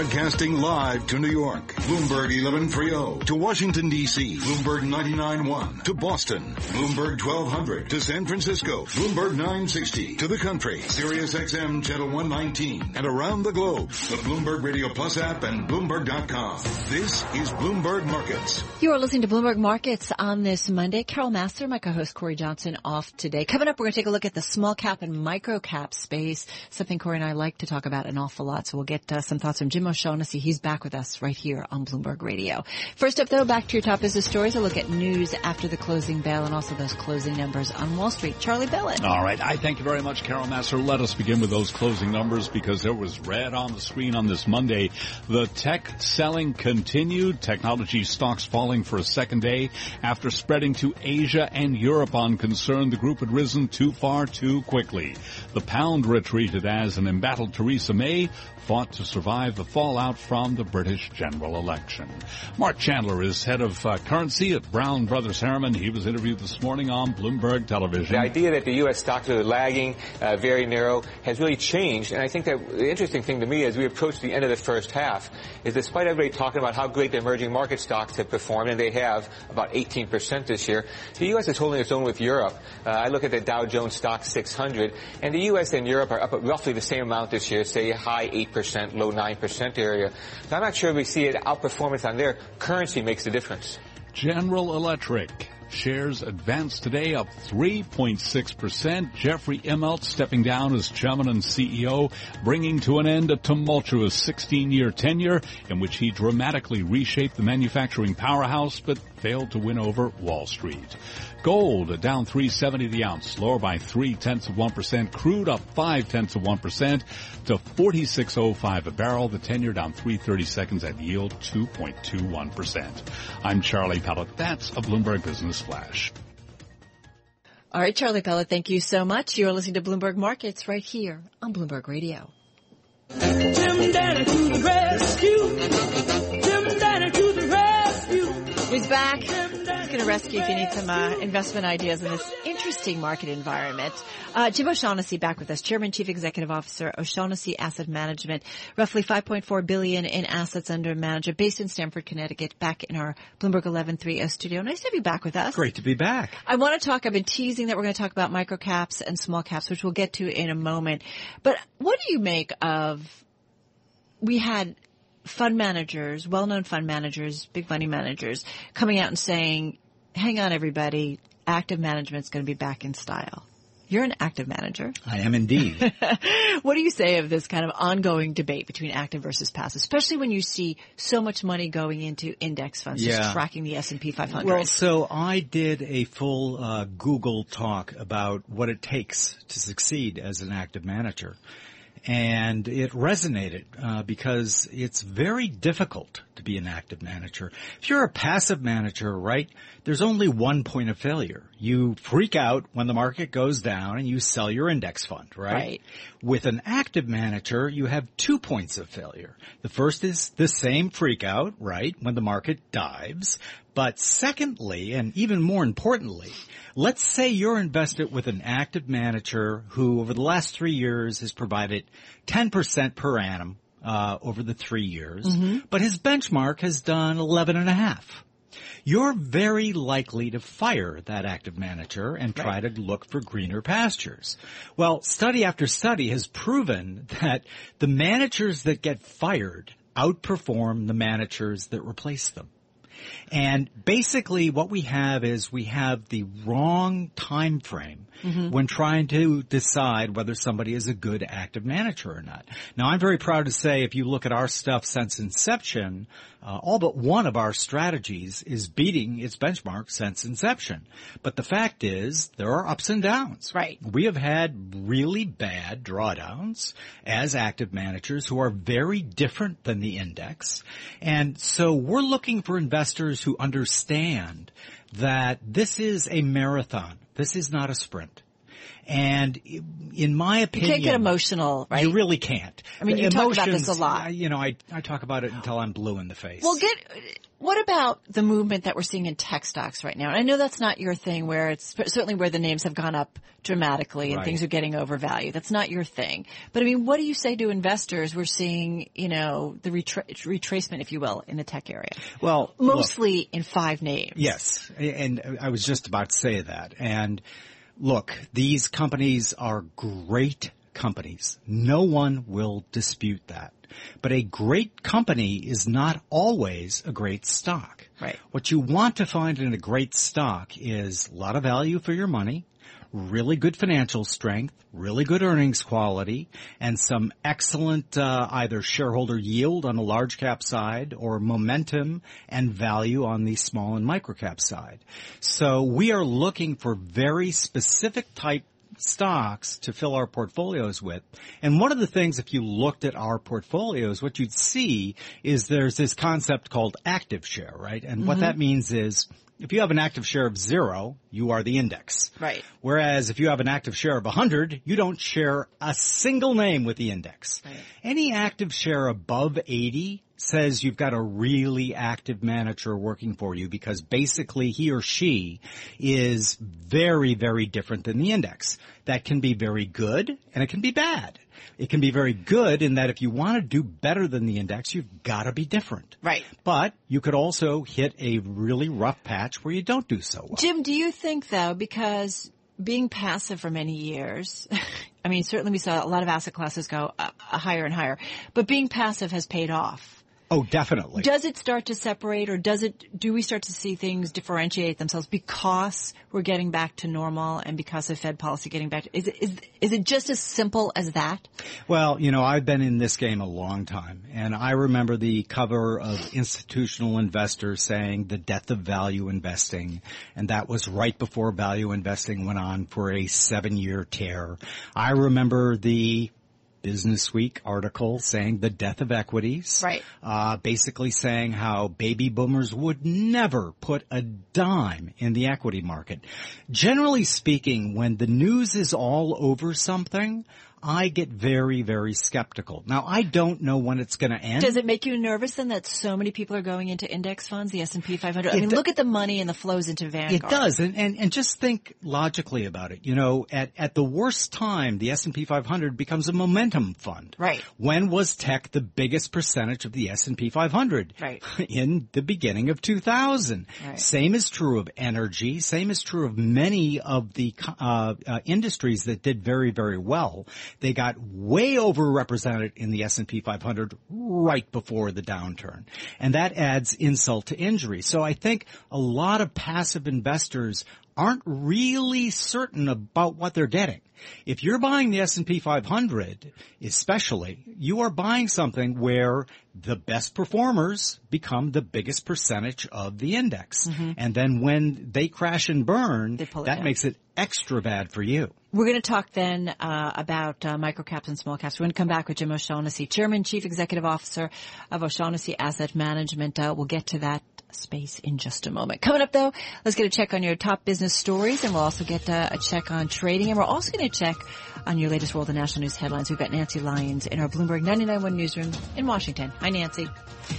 Broadcasting live to New York, Bloomberg 1130. To Washington, D.C., Bloomberg 99.1. To Boston, Bloomberg 1200. To San Francisco, Bloomberg 960. To the country, Sirius XM Channel 119. And around the globe, the Bloomberg Radio Plus app and Bloomberg.com. This is Bloomberg Markets. You are listening to Bloomberg Markets on this Monday. Carol Massar, my co-host Cory Johnson off today. Coming up, we're going to take a look at the small cap and micro cap space, something Cory and I like to talk about an awful lot. So we'll get uh, some thoughts from Jim O'Shaughnessy. He's back with us right here on Bloomberg Radio. First up though, back to your top business stories. A look at news after the closing bell and also those closing numbers on Wall Street. Charlie Pellet. All right. I thank you very much, Carol Massar. Let us begin with those closing numbers because there was red on the screen on this Monday. The tech selling continued. Technology stocks falling for a second day after spreading to Asia and Europe on concern the group had risen too far too quickly. The pound retreated as an embattled Theresa May fought to survive the fallout from the British general election. Mark Chandler is head of uh, currency at Brown Brothers Harriman. He was interviewed this morning on Bloomberg Television. The idea that the U.S. stocks are lagging, uh, very narrow, has really changed. And I think that the interesting thing to me as we approach the end of the first half is despite everybody talking about how great the emerging market stocks have performed, and they have about 18% this year, the U.S. is holding its own with Europe. Uh, I look at the Dow Jones Stoxx 600, and the U.S. and Europe are up at roughly the same amount this year, say high 8%, low 9% area. So I'm not sure we see an outperformance on there. Currency makes the difference. General Electric. Shares advanced today up 3.6%. Jeffrey Immelt stepping down as chairman and CEO, bringing to an end a tumultuous 16-year tenure in which he dramatically reshaped the manufacturing powerhouse but failed to win over Wall Street. Gold down 370 the ounce, lower by three tenths of one percent. Crude up five tenths of one percent to 46.05 a barrel. The 10 year down 330 seconds at yield 2.21 percent. I'm Charlie Pellet. That's a Bloomberg Business Flash. All right, Charlie Pellet, thank you so much. You're listening to Bloomberg Markets right here on Bloomberg Radio. Jim Danner to the rescue. Jim Danner to the rescue. He's back. Going to rescue if you need some uh, investment ideas in this interesting market environment. Uh, Jim O'Shaughnessy back with us, Chairman, Chief Executive Officer, O'Shaughnessy Asset Management, roughly 5.4 billion in assets under management, based in Stamford, Connecticut, back in our Bloomberg 1130 studio. Nice to have you back with us. Great to be back. I want to talk, I've been teasing that we're going to talk about micro caps and small caps, which we'll get to in a moment. But what do you make of, we had fund managers, well-known fund managers, big money managers coming out and saying, hang on everybody, active management is going to be back in style. You're an active manager. I am indeed. what do you say of this kind of ongoing debate between active versus passive, especially when you see so much money going into index funds, Yeah. just tracking the S&P 500? Well, so I did a full uh, Google talk about what it takes to succeed as an active manager. And it resonated uh, because it's very difficult to be an active manager. If you're a passive manager, right, there's only one point of failure. You freak out when the market goes down and you sell your index fund, right? Right. With an active manager, you have two points of failure. The first is the same freak out, right, when the market dives. But secondly, and even more importantly, let's say you're invested with an active manager who over the last three years has provided 10% per annum uh, over the three years, but his benchmark has done 11 and a half. You're very likely to fire that active manager and try to look for greener pastures. Well, study after study has proven that the managers that get fired outperform the managers that replace them. And basically what we have is we have the wrong time frame when trying to decide whether somebody is a good active manager or not. Now I'm very proud to say if you look at our stuff since inception, uh, all but one of our strategies is beating its benchmark since inception. But the fact is there are ups and downs. Right. We have had really bad drawdowns as active managers who are very different than the index. And so we're looking for investors who understand that this is a marathon. This is not a sprint. And in my opinion, You can't get emotional, right? You really can't. I mean, you talk about this a uh, lot. I- You know, I I talk about it until I'm blue in the face. Well, get what about the movement that we're seeing in tech stocks right now? And I know that's not your thing, where it's certainly where the names have gone up dramatically and Right. things are getting overvalued. That's not your thing. But I mean, what do you say to investors? We're seeing, you know, the retra- retracement, if you will, in the tech area, well, look, mostly in five names. Yes, and I was just about to say that. And look, these companies are great companies. No one will dispute that. But a great company is not always a great stock. Right. What you want to find in a great stock is a lot of value for your money, really good financial strength, really good earnings quality, and some excellent uh, either shareholder yield on the large cap side or momentum and value on the small and micro cap side. So we are looking for very specific type stocks to fill our portfolios with. And one of the things, if you looked at our portfolios, what you'd see is there's this concept called active share, right? And what that means is if you have an active share of zero, you are the index. Right. Whereas if you have an active share of 100, you don't share a single name with the index. Any active share above 80 says you've got a really active manager working for you because basically he or she is very, very different than the index. That can be very good and it can be bad. It can be very good in that if you want to do better than the index, you've got to be different. Right. But you could also hit a really rough patch where you don't do so well. Jim, do you think though, because being passive for many years, I mean, certainly we saw a lot of asset classes go uh, higher and higher, but being passive has paid off. Oh, definitely. Does it start to separate or does it, do we start to see things differentiate themselves because we're getting back to normal and because of Fed policy getting back? Is it, is, is it just as simple as that? Well, you know, I've been in this game a long time, and I remember the cover of Institutional Investor saying the death of value investing, and that was right before value investing went on for a seven-year tear. I remember the Business Week article saying the death of equities. Right. Uh, basically saying how baby boomers would never put a dime in the equity market. Generally speaking, when the news is all over something, I get very, very skeptical. Now, I don't know when it's going to end. Does it make you nervous then that so many people are going into index funds, the S&P 500? I It mean, do- look at the money and the flows into Vanguard. It does, and, and and just think logically about it. You know, at at the worst time, the S and P 500 becomes a momentum fund. Right. When was tech the biggest percentage of the S and P 500? Right. In the beginning of 2000. Right. Same is true of energy. Same is true of many of the uh, uh, industries that did very very well. They got way overrepresented in the S and P 500 right before the downturn, and that adds insult to injury. So I think a lot of passive investors aren't really certain about what they're getting. If you're buying the S&P 500, especially, you are buying something where the best performers become the biggest percentage of the index. And then when they crash and burn, They pull it that down. makes it extra bad for you. We're going to talk then uh, about uh, microcaps and small caps. We're going to come back with Jim O'Shaughnessy, Chairman, Chief Executive Officer of O'Shaughnessy Asset Management. Uh, we'll get to that space in just a moment. Coming up though, let's get a check on your top business stories and we'll also get uh, a check on trading and we're also going to check on your latest world of national news headlines. We've got Nancy Lyons in our Bloomberg 99.1 newsroom in Washington. Hi Nancy.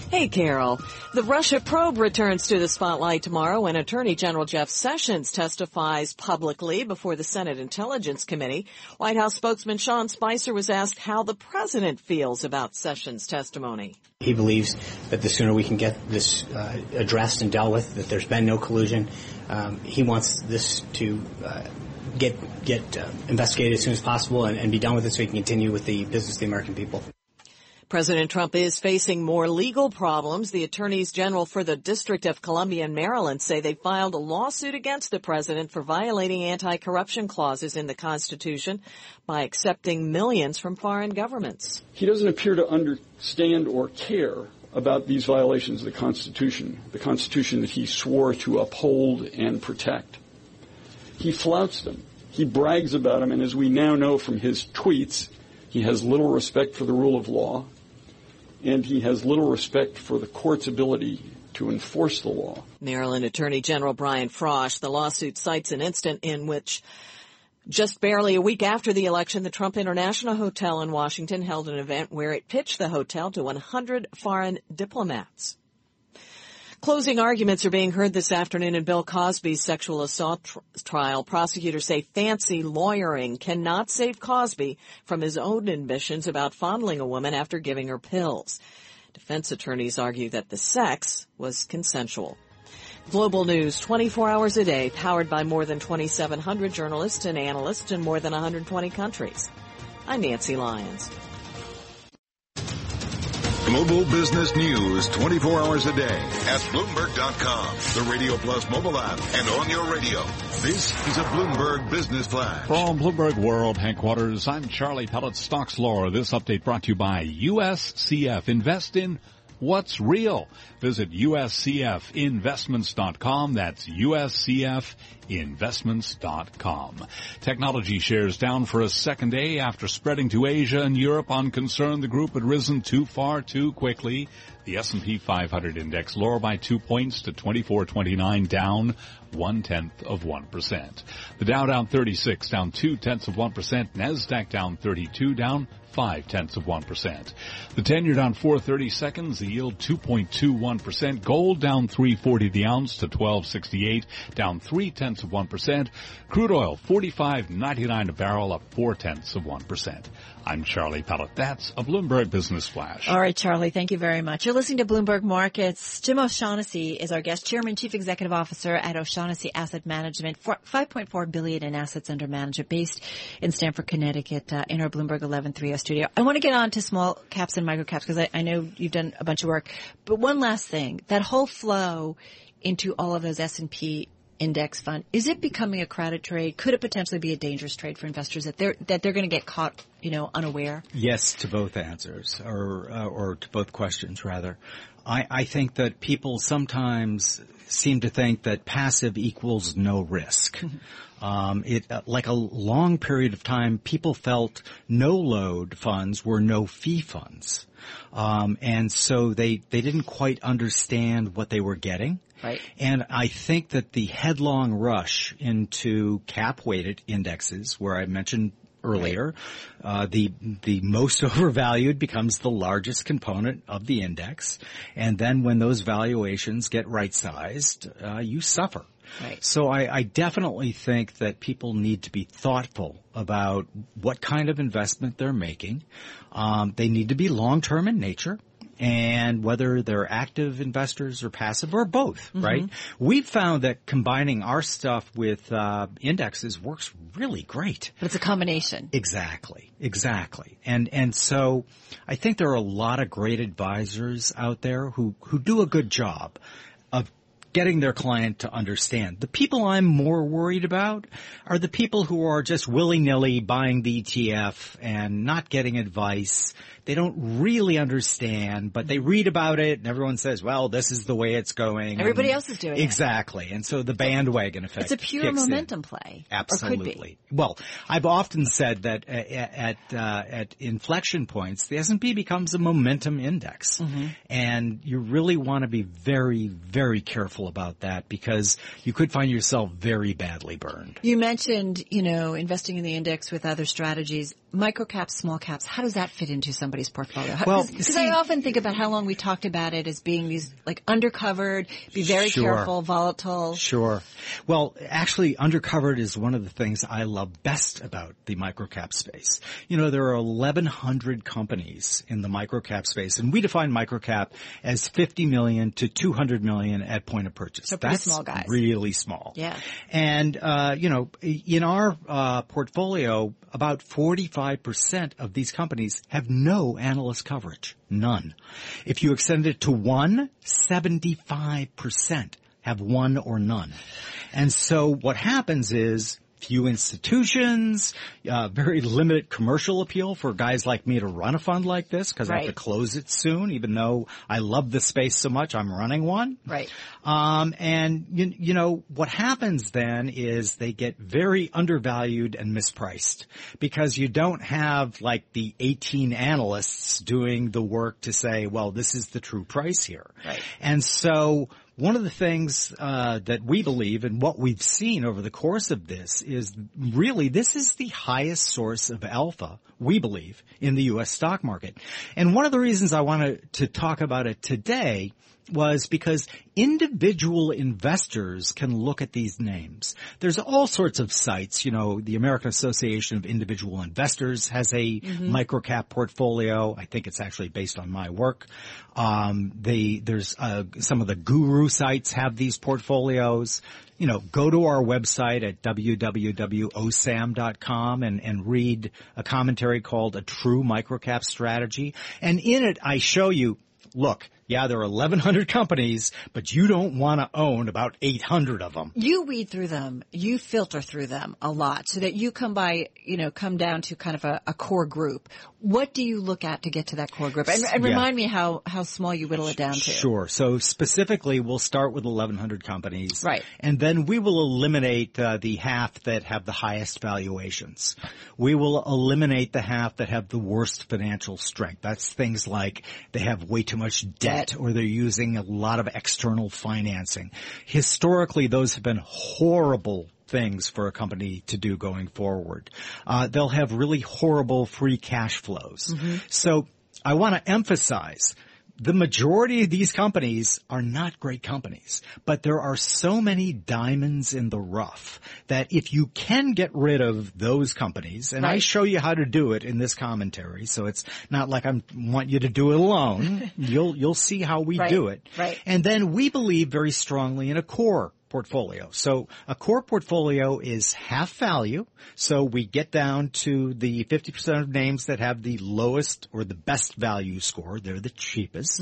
Hey, Carol. The Russia probe returns to the spotlight tomorrow when Attorney General Jeff Sessions testifies publicly before the Senate Intelligence Committee. White House spokesman Sean Spicer was asked how the president feels about Sessions' testimony. He believes that the sooner we can get this uh, addressed and dealt with, that there's been no collusion. Um, he wants this to uh, get get uh, investigated as soon as possible and, and be done with it so he can continue with the business of the American people. President Trump is facing more legal problems. The attorneys general for the District of Columbia and Maryland say they filed a lawsuit against the president for violating anti-corruption clauses in the Constitution by accepting millions from foreign governments. He doesn't appear to understand or care about these violations of the Constitution, the Constitution that he swore to uphold and protect. He flouts them. He brags about them, and as we now know from his tweets, he has little respect for the rule of law, and he has little respect for the court's ability to enforce the law. Maryland Attorney General Brian Frosh, the lawsuit cites an instant in which Just barely a week after the election, the Trump International Hotel in Washington held an event where it pitched the hotel to 100 foreign diplomats. Closing arguments are being heard this afternoon in Bill Cosby's sexual assault tr- trial. Prosecutors say fancy lawyering cannot save Cosby from his own admissions about fondling a woman after giving her pills. Defense attorneys argue that the sex was consensual. Global news 24 hours a day, powered by more than 2,700 journalists and analysts in more than 120 countries. I'm Nancy Lyons. Global business news 24 hours a day at Bloomberg.com, the Radio Plus mobile app, and on your radio. This is a Bloomberg Business Flash. From Bloomberg World headquarters, I'm Charlie Pellet, Stocks Laura. This update brought to you by USCF. Invest in what's real. Visit uscfinvestments.com. That's uscfinvestments.com. Technology shares down for a second day after spreading to Asia and Europe on concern the group had risen too far too quickly. The S&P 500 index lower by two points to 2429 down one tenth of 1%. The Dow down 36 down two tenths of 1%. NASDAQ down 32 down five tenths of 1%. The 10 year down 430 seconds, the yield 2.21%. Gold down 340 the ounce to 1268, down three tenths of 1%. Crude oil 45.99 a barrel, up four tenths of 1%. I'm Charlie Pellet. That's a Bloomberg Business Flash. All right, Charlie, thank you very much. You're listening to Bloomberg Markets. Jim O'Shaughnessy is our guest, Chairman, Chief Executive Officer at O'Shaughnessy Asset Management, 5.4 billion in assets under management, based in Stamford, Connecticut, uh, in our Bloomberg 1130 studio. I want to get on to small caps and micro caps because I, I know you've done a bunch of work. But one last thing, that whole flow into all of those S&P index fund. Is it becoming a crowded trade? Could it potentially be a dangerous trade for investors that they're that they're going to get caught, you know, unaware? Yes to both answers, or uh, or to both questions rather. I, I think that people sometimes seem to think that passive equals no risk. Um, it uh, like a long period of time, people felt no load funds were no fee funds, um, and so they they didn't quite understand what they were getting. Right. And I think that the headlong rush into cap weighted indexes, where I mentioned earlier, uh, the the most overvalued becomes the largest component of the index, and then when those valuations get right sized, uh, you suffer. Right. So I, I definitely think that people need to be thoughtful about what kind of investment they're making. Um, they need to be long term in nature and whether they're active investors or passive or both, right? We've found that combining our stuff with uh, indexes works really great. But it's a combination. Exactly, exactly, and and so I think there are a lot of great advisors out there who who do a good job getting their client to understand. The people I'm more worried about are the people who are just willy-nilly buying the ETF and not getting advice. They don't really understand, but they read about it and everyone says, well, this is the way it's going. Everybody And- else is doing it. Exactly. And so the bandwagon effect It's a pure kicks in. momentum play. Absolutely. Well, I've often said that uh, at uh, at inflection points, the S&P becomes a momentum index, Mm-hmm. and you really want to be very, very careful about that because you could find yourself very badly burned. You mentioned, you know, investing in the index with other strategies. Micro caps, small caps, how does that fit into somebody's portfolio? Well, because I often think about how long we talked about it as being these like undercovered, be very Sure. careful, volatile. Sure. Well, actually, undercovered is one of the things I love best about the micro cap space. You know, there are 1,100 companies in the micro cap space, and we define micro cap as 50 million to 200 million at point of purchase. So That's small guys. really small. Yeah. And, uh, you know, in our uh, portfolio, about 45% of these companies have no analyst coverage. None. If you extend it to one, 75% have one or none. And so what happens is few institutions, uh, very limited commercial appeal for guys like me to run a fund like this because I have to close it soon, even though I love the space so much, I'm running one. Right. Um, and you, you know what happens then is they get very undervalued and mispriced because you don't have like the 18 analysts doing the work to say, well, this is the true price here. Right. And so one of the things uh, that we believe and what we've seen over the course of this is really this is the highest source of alpha we believe in the U.S. stock market. And one of the reasons I wanted to talk about it today was because individual investors can look at these names. There's all sorts of sites, you know, the American Association of Individual Investors has a Mm-hmm. microcap portfolio. I think it's actually based on my work. Um, they, there's, uh, some of the guru sites have these portfolios. You know, go to our website at www.osam.com and, and read a commentary called A True Microcap Strategy. And in it, I show you, look, yeah, there are 1100 companies, but you don't want to own about 800 of them. You weed through them, you filter through them a lot so that you come by, you know, come down to kind of a, a core group. What do you look at to get to that core group? And, and Yeah. remind me how, how small you whittle it down to. Sure. So specifically, we'll start with 1,100 companies. Right. And then we will eliminate uh, the half that have the highest valuations. We will eliminate the half that have the worst financial strength. That's things like they have way too much debt or they're using a lot of external financing. Historically, those have been horrible things for a company to do going forward. Uh, they'll have really horrible free cash flows. So I want to emphasize the majority of these companies are not great companies, but there are so many diamonds in the rough that if you can get rid of those companies, and I show you how to do it in this commentary, so it's not like I want you to do it alone. you'll, you'll see how we Right. do it. Right. And then we believe very strongly in a core portfolio. So a core portfolio is half value. So we get down to the 50% of names that have the lowest or the best value score. They're the cheapest.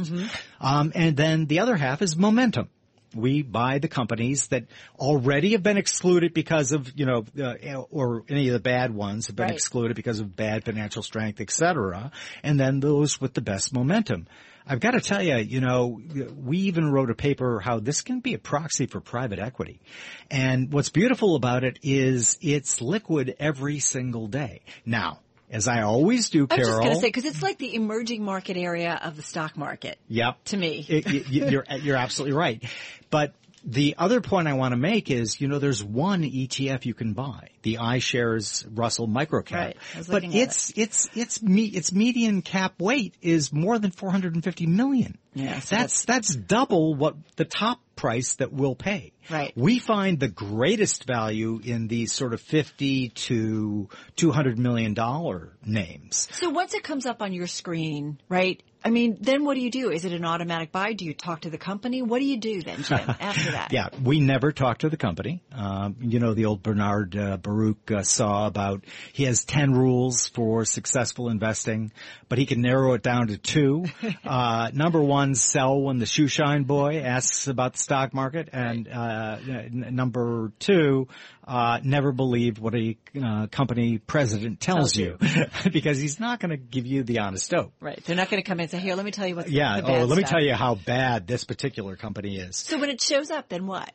Um, and then the other half is momentum. We buy the companies that already have been excluded because of, you know, uh, or any of the bad ones have been Right. excluded because of bad financial strength, et cetera. And then those with the best momentum. I've got to tell you, you know, we even wrote a paper how this can be a proxy for private equity. And what's beautiful about it is it's liquid every single day. Now, as I always do, Carol. I was just going to say, because it's like the emerging market area of the stock market. Yep. To me. It- you're, you're absolutely right. But the other point I want to make is, you know, there's one ETF you can buy, the iShares Russell Microcap. Right. But looking at its, its, its, me, its median cap weight is more than 450 million. Yeah, so that's, that's double what the top price that we'll pay. Right. We find the greatest value in these sort of 50 to 200 million dollar names. So once it comes up on your screen, right? I mean, then what do you do? Is it an automatic buy? Do you talk to the company? What do you do then, Jim, after that? Yeah, we never talk to the company. Um, you know, the old Bernard uh, Baruch uh, saw about he has 10 rules for successful investing, but he can narrow it down to two. Uh, number one, sell when the shoe shine boy asks about the stock market. And uh, n- number two, uh, never believe what a uh, company president tells, Tells you, because he's not going to give you the honest dope. Right. They're not going to come in and say, here, let me tell you what's Yeah. Oh, let me tell you how bad this particular company is. So when it shows up, then what?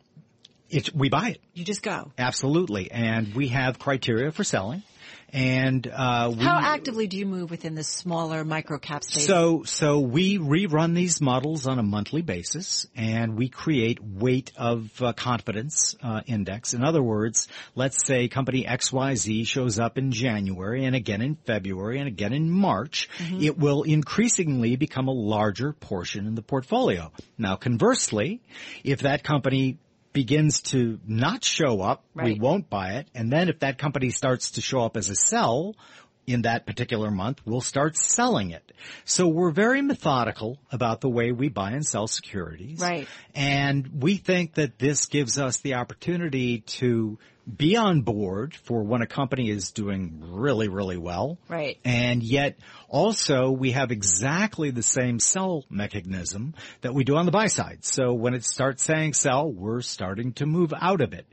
It's, we buy it. You just go. Absolutely. And we have criteria for selling. And, uh, we, How actively do you move within this smaller micro cap space? so, so we rerun these models on a monthly basis and we create weight of uh, confidence uh, index. In other words, let's say company XYZ shows up in January and again in February and again in March. It will increasingly become a larger portion in the portfolio. Now conversely, if that company begins to not show up, we won't buy it. And then if that company starts to show up as a sell in that particular month, we'll start selling it. So we're very methodical about the way we buy and sell securities. Right. And we think that this gives us the opportunity to be on board for when a company is doing really, really well. Right. And yet also we have exactly the same sell mechanism that we do on the buy side. So when it starts saying sell, we're starting to move out of it.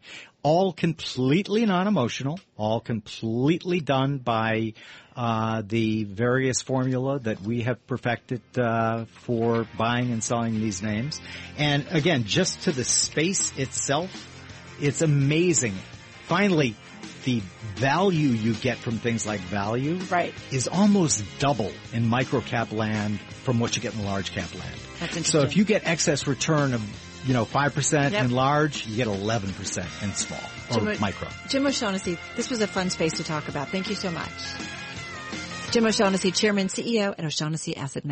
All completely non-emotional, all completely done by uh, the various formula that we have perfected uh, for buying and selling these names. And again, just to the space itself, it's amazing. Finally, the value you get from things like value Right. is almost double in micro cap land from what you get in large cap land. That's So if you get excess return of you know, 5% Yep. in large, you get 11% in small or Jim O- micro. Jim O'Shaughnessy, this was a fun space to talk about. Thank you so much. Jim O'Shaughnessy, Chairman, CEO at O'Shaughnessy Asset Management.